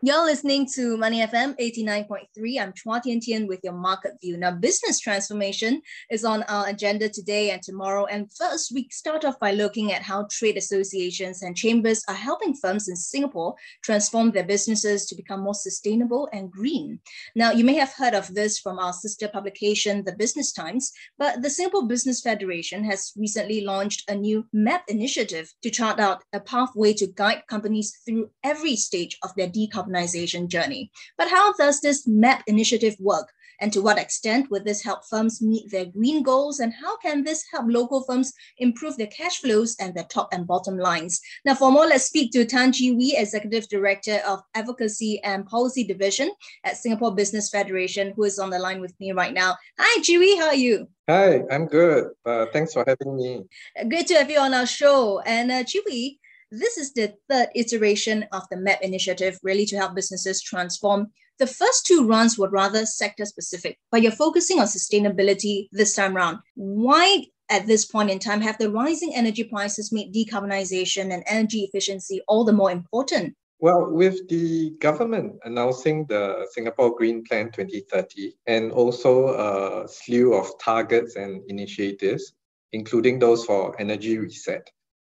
You're listening to Money FM 89.3. I'm Chua Tian Tian with your market view. Now, business transformation is on our agenda today and tomorrow. And first, we start off by looking at how trade associations and chambers are helping firms in Singapore transform their businesses to become more sustainable and green. Now, you may have heard of this from our sister publication, The Business Times, but the Singapore Business Federation has recently launched a new MAP initiative to chart out a pathway to guide companies through every stage of their decarbonization decarbonization journey. But how does this MAP initiative work? And to what extent will this help firms meet their green goals? And how can this help local firms improve their cash flows and their top and bottom lines? Now, for more, let's speak to Tan Ji Wee, Executive Director of Advocacy and Policy Division at Singapore Business Federation, who is on the line with me right now. Hi, Ji Wee, how are you? Hi, I'm good. Uh, thanks for having me. Great to have you on our show. And uh, Ji Wee, this is the third iteration of the MAP initiative, really to help businesses transform. The first two runs were rather sector specific, but you're focusing on sustainability this time around. Why, at this point in time, have the rising energy prices made decarbonization and energy efficiency all the more important? Well, with the government announcing the Singapore Green Plan 2030 and also a slew of targets and initiatives, including those for energy reset,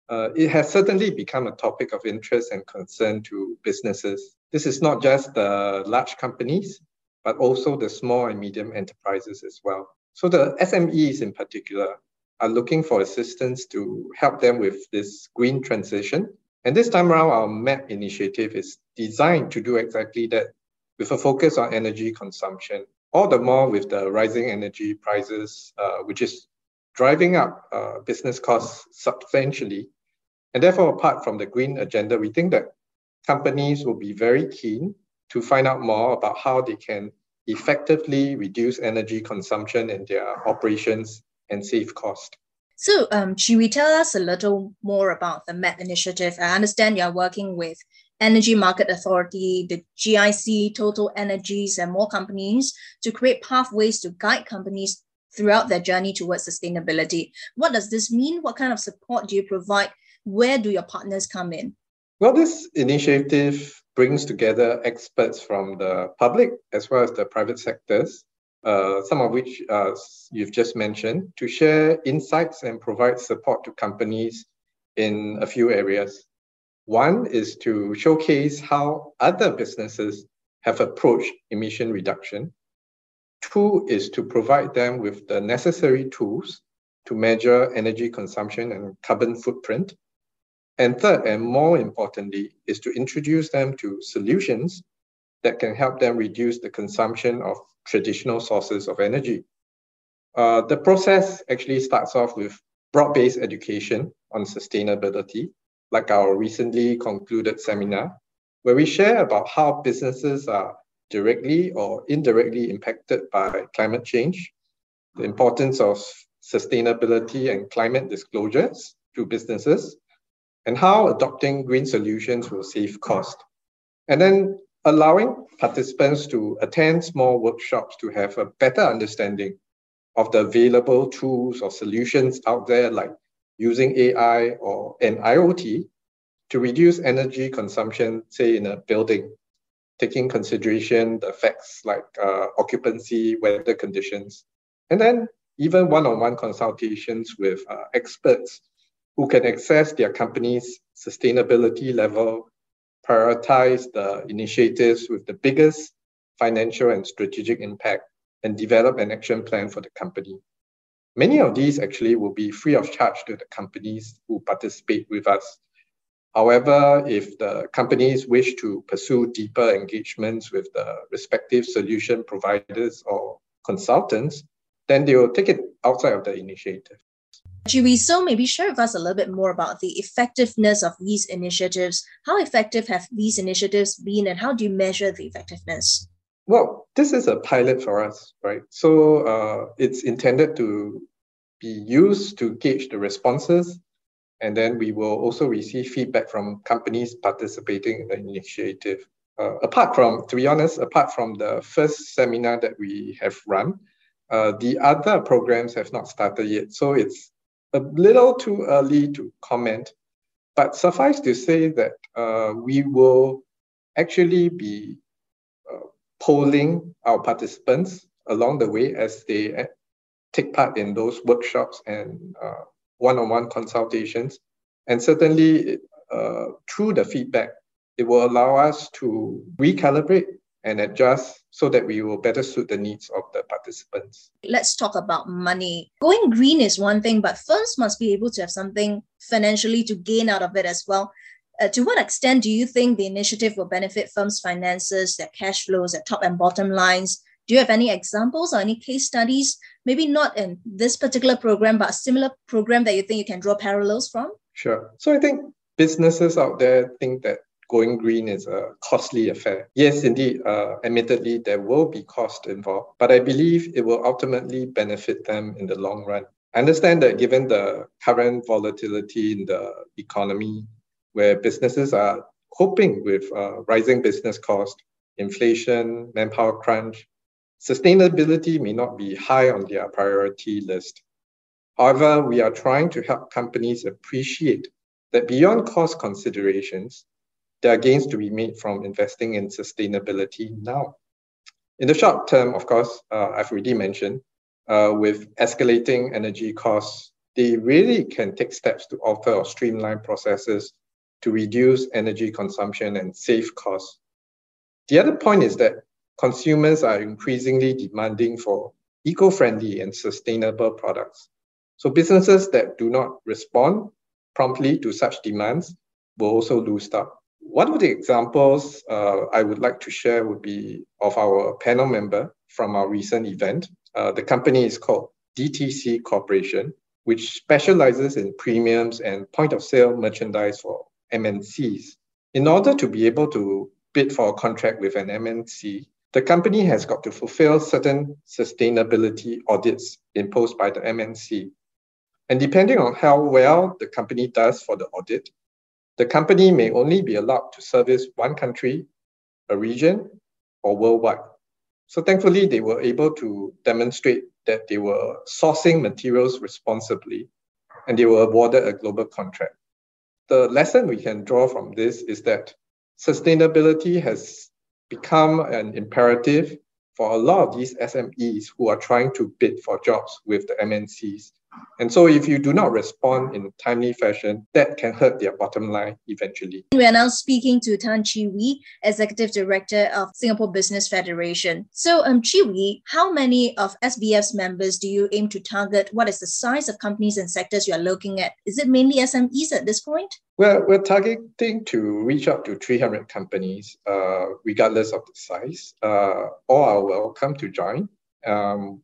uh, it has certainly become a topic of interest and concern to businesses. This is not just the large companies, but also the small and medium enterprises as well. So the SMEs in particular are looking for assistance to help them with this green transition. And this time around, our MAP initiative is designed to do exactly that with a focus on energy consumption. All the more with the rising energy prices, uh, which is driving up uh, business costs substantially. And therefore, apart from the green agenda, we think that companies will be very keen to find out more about how they can effectively reduce energy consumption in their operations and save cost. So, um, should we tell us a little more about the MAP initiative? I understand you're working with Energy Market Authority, the GIC, Total Energies, and more companies to create pathways to guide companies throughout their journey towards sustainability. What does this mean? What kind of support do you provide? Where do your partners come in? Well, this initiative brings together experts from the public as well as the private sectors, uh, some of which uh, you've just mentioned, to share insights and provide support to companies in a few areas. One is to showcase how other businesses have approached emission reduction. Two is to provide them with the necessary tools to measure energy consumption and carbon footprint. And third, and more importantly, is to introduce them to solutions that can help them reduce the consumption of traditional sources of energy. Uh, the process actually starts off with broad based education on sustainability, like our recently concluded seminar, where we share about how businesses are directly or indirectly impacted by climate change, the importance of sustainability and climate disclosures to businesses, and how adopting green solutions will save cost. And then allowing participants to attend small workshops to have a better understanding of the available tools or solutions out there, like using AI or an IoT to reduce energy consumption, say in a building taking consideration the facts like uh, occupancy, weather conditions, and then even one-on-one consultations with uh, experts who can assess their company's sustainability level, prioritize the initiatives with the biggest financial and strategic impact, and develop an action plan for the company. Many of these actually will be free of charge to the companies who participate with us However, if the companies wish to pursue deeper engagements with the respective solution providers or consultants, then they will take it outside of the initiative. Ji so maybe share with us a little bit more about the effectiveness of these initiatives. How effective have these initiatives been, and how do you measure the effectiveness? Well, this is a pilot for us, right? So uh, it's intended to be used to gauge the responses and then we will also receive feedback from companies participating in the initiative. uh, apart from, to be honest, apart from the first seminar that we have run, uh, the other programs have not started yet. So it's a little too early to comment. But suffice to say that uh, we will actually be uh, polling our participants along the way as they uh, take part in those workshops and uh, one-on-one consultations. And certainly uh, through the feedback, it will allow us to recalibrate and adjust so that we will better suit the needs of the participants. Let's talk about money. Going green is one thing, but firms must be able to have something financially to gain out of it as well. Uh, to what extent do you think the initiative will benefit firms' finances, their cash flows, their top and bottom lines? Do you have any examples or any case studies? Maybe not in this particular program, but a similar program that you think you can draw parallels from? Sure. So I think businesses out there think that going green is a costly affair. Yes, indeed, uh, admittedly, there will be cost involved, but I believe it will ultimately benefit them in the long run. I understand that given the current volatility in the economy, where businesses are coping with uh, rising business cost, inflation, manpower crunch, sustainability may not be high on their priority list. However, we are trying to help companies appreciate that beyond cost considerations, there are gains to be made from investing in sustainability now. In the short term, of course, uh, I've already mentioned, uh, with escalating energy costs, they really can take steps to alter or streamline processes to reduce energy consumption and save costs. The other point is that consumers are increasingly demanding for eco friendly and sustainable products. So, businesses that do not respond promptly to such demands will also lose out. One of the examples uh, I would like to share would be of our panel member from our recent event. Uh, the company is called DTC Corporation, which specializes in premiums and point of sale merchandise for MNCs. In order to be able to bid for a contract with an MNC, the company has got to fulfill certain sustainability audits imposed by the MNC. And depending on how well the company does for the audit, the company may only be allowed to service one country, a region, or worldwide. So thankfully, they were able to demonstrate that they were sourcing materials responsibly and they were awarded a global contract. The lesson we can draw from this is that sustainability has become an imperative for a lot of these SMEs who are trying to bid for jobs with the MNCs and so if you do not respond in a timely fashion, that can hurt their bottom line eventually. We are now speaking to Tan Chi Wee, Executive Director of Singapore Business Federation. So um, Chi Wee, how many of SBF's members do you aim to target? What is the size of companies and sectors you are looking at? Is it mainly SMEs at this point? Well, we're targeting to reach out to 300 companies, uh, regardless of the size. Uh, all are welcome to join. Um,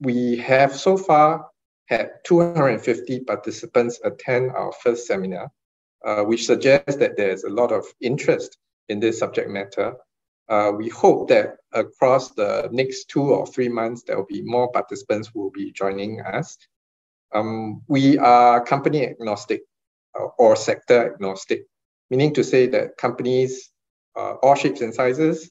we have so far had 250 participants attend our first seminar, uh, which suggests that there's a lot of interest in this subject matter. Uh, we hope that across the next two or three months, there will be more participants who will be joining us. Um, we are company agnostic uh, or sector agnostic, meaning to say that companies, uh, all shapes and sizes,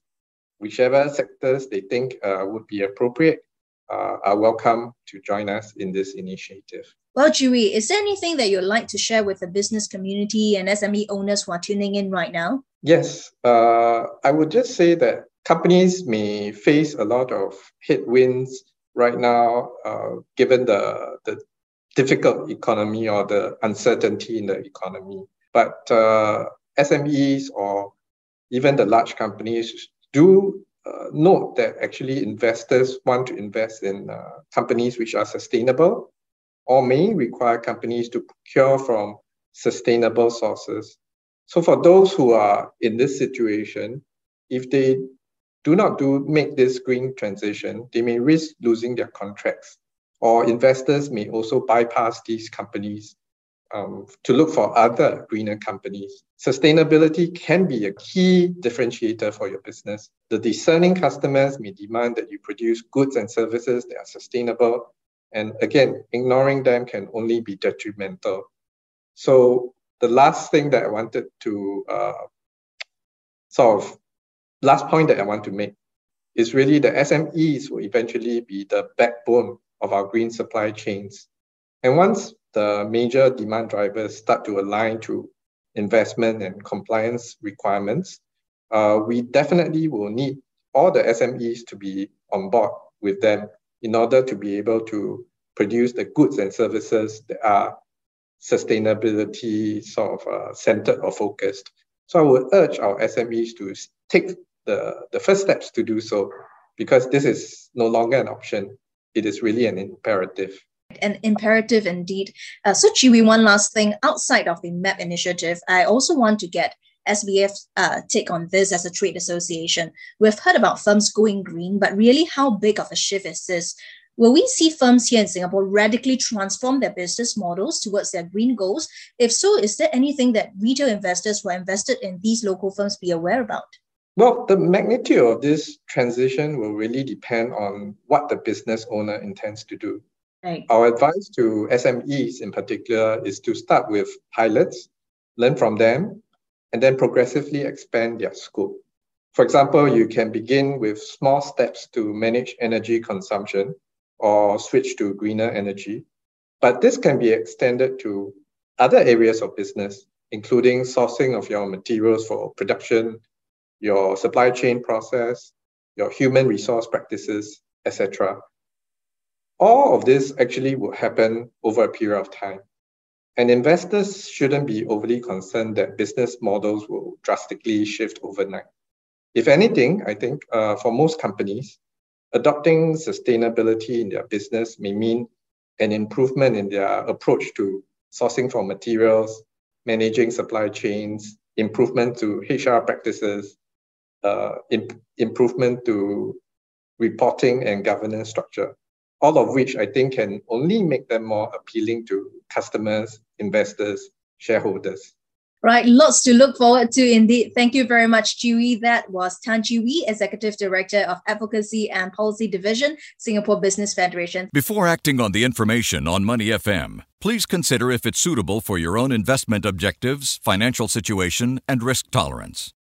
whichever sectors they think uh, would be appropriate, uh, are welcome to join us in this initiative. Well, Wee, is there anything that you'd like to share with the business community and SME owners who are tuning in right now? Yes, uh, I would just say that companies may face a lot of headwinds right now, uh, given the, the difficult economy or the uncertainty in the economy. But uh, SMEs or even the large companies do note that actually investors want to invest in uh, companies which are sustainable or may require companies to procure from sustainable sources. So for those who are in this situation, if they do not do make this green transition, they may risk losing their contracts, or investors may also bypass these companies um, to look for other greener companies. Sustainability can be a key differentiator for your business. The discerning customers may demand that you produce goods and services that are sustainable. And again, ignoring them can only be detrimental. So, the last thing that I wanted to uh, sort of last point that I want to make is really the SMEs will eventually be the backbone of our green supply chains. And once the major demand drivers start to align to investment and compliance requirements, uh, we definitely will need all the SMEs to be on board with them in order to be able to produce the goods and services that are sustainability sort of uh, centered or focused. So I would urge our SMEs to take the, the first steps to do so because this is no longer an option. It is really an imperative. An imperative indeed. Uh, so, Chi Wee, one last thing outside of the MAP initiative, I also want to get SBF's uh, take on this as a trade association. We've heard about firms going green, but really, how big of a shift is this? Will we see firms here in Singapore radically transform their business models towards their green goals? If so, is there anything that retail investors who are invested in these local firms be aware about? Well, the magnitude of this transition will really depend on what the business owner intends to do. Our advice to SMEs in particular is to start with pilots, learn from them, and then progressively expand their scope. For example, you can begin with small steps to manage energy consumption or switch to greener energy. But this can be extended to other areas of business, including sourcing of your materials for production, your supply chain process, your human resource practices, etc. All of this actually will happen over a period of time. And investors shouldn't be overly concerned that business models will drastically shift overnight. If anything, I think uh, for most companies, adopting sustainability in their business may mean an improvement in their approach to sourcing for materials, managing supply chains, improvement to HR practices, uh, imp- improvement to reporting and governance structure, all of which I think can only make them more appealing to customers, investors, shareholders. Right, lots to look forward to indeed. Thank you very much, Chi Wee. That was Tan Chi Wee, Executive Director of Advocacy and Policy Division, Singapore Business Federation. Before acting on the information on Money FM, please consider if it's suitable for your own investment objectives, financial situation, and risk tolerance.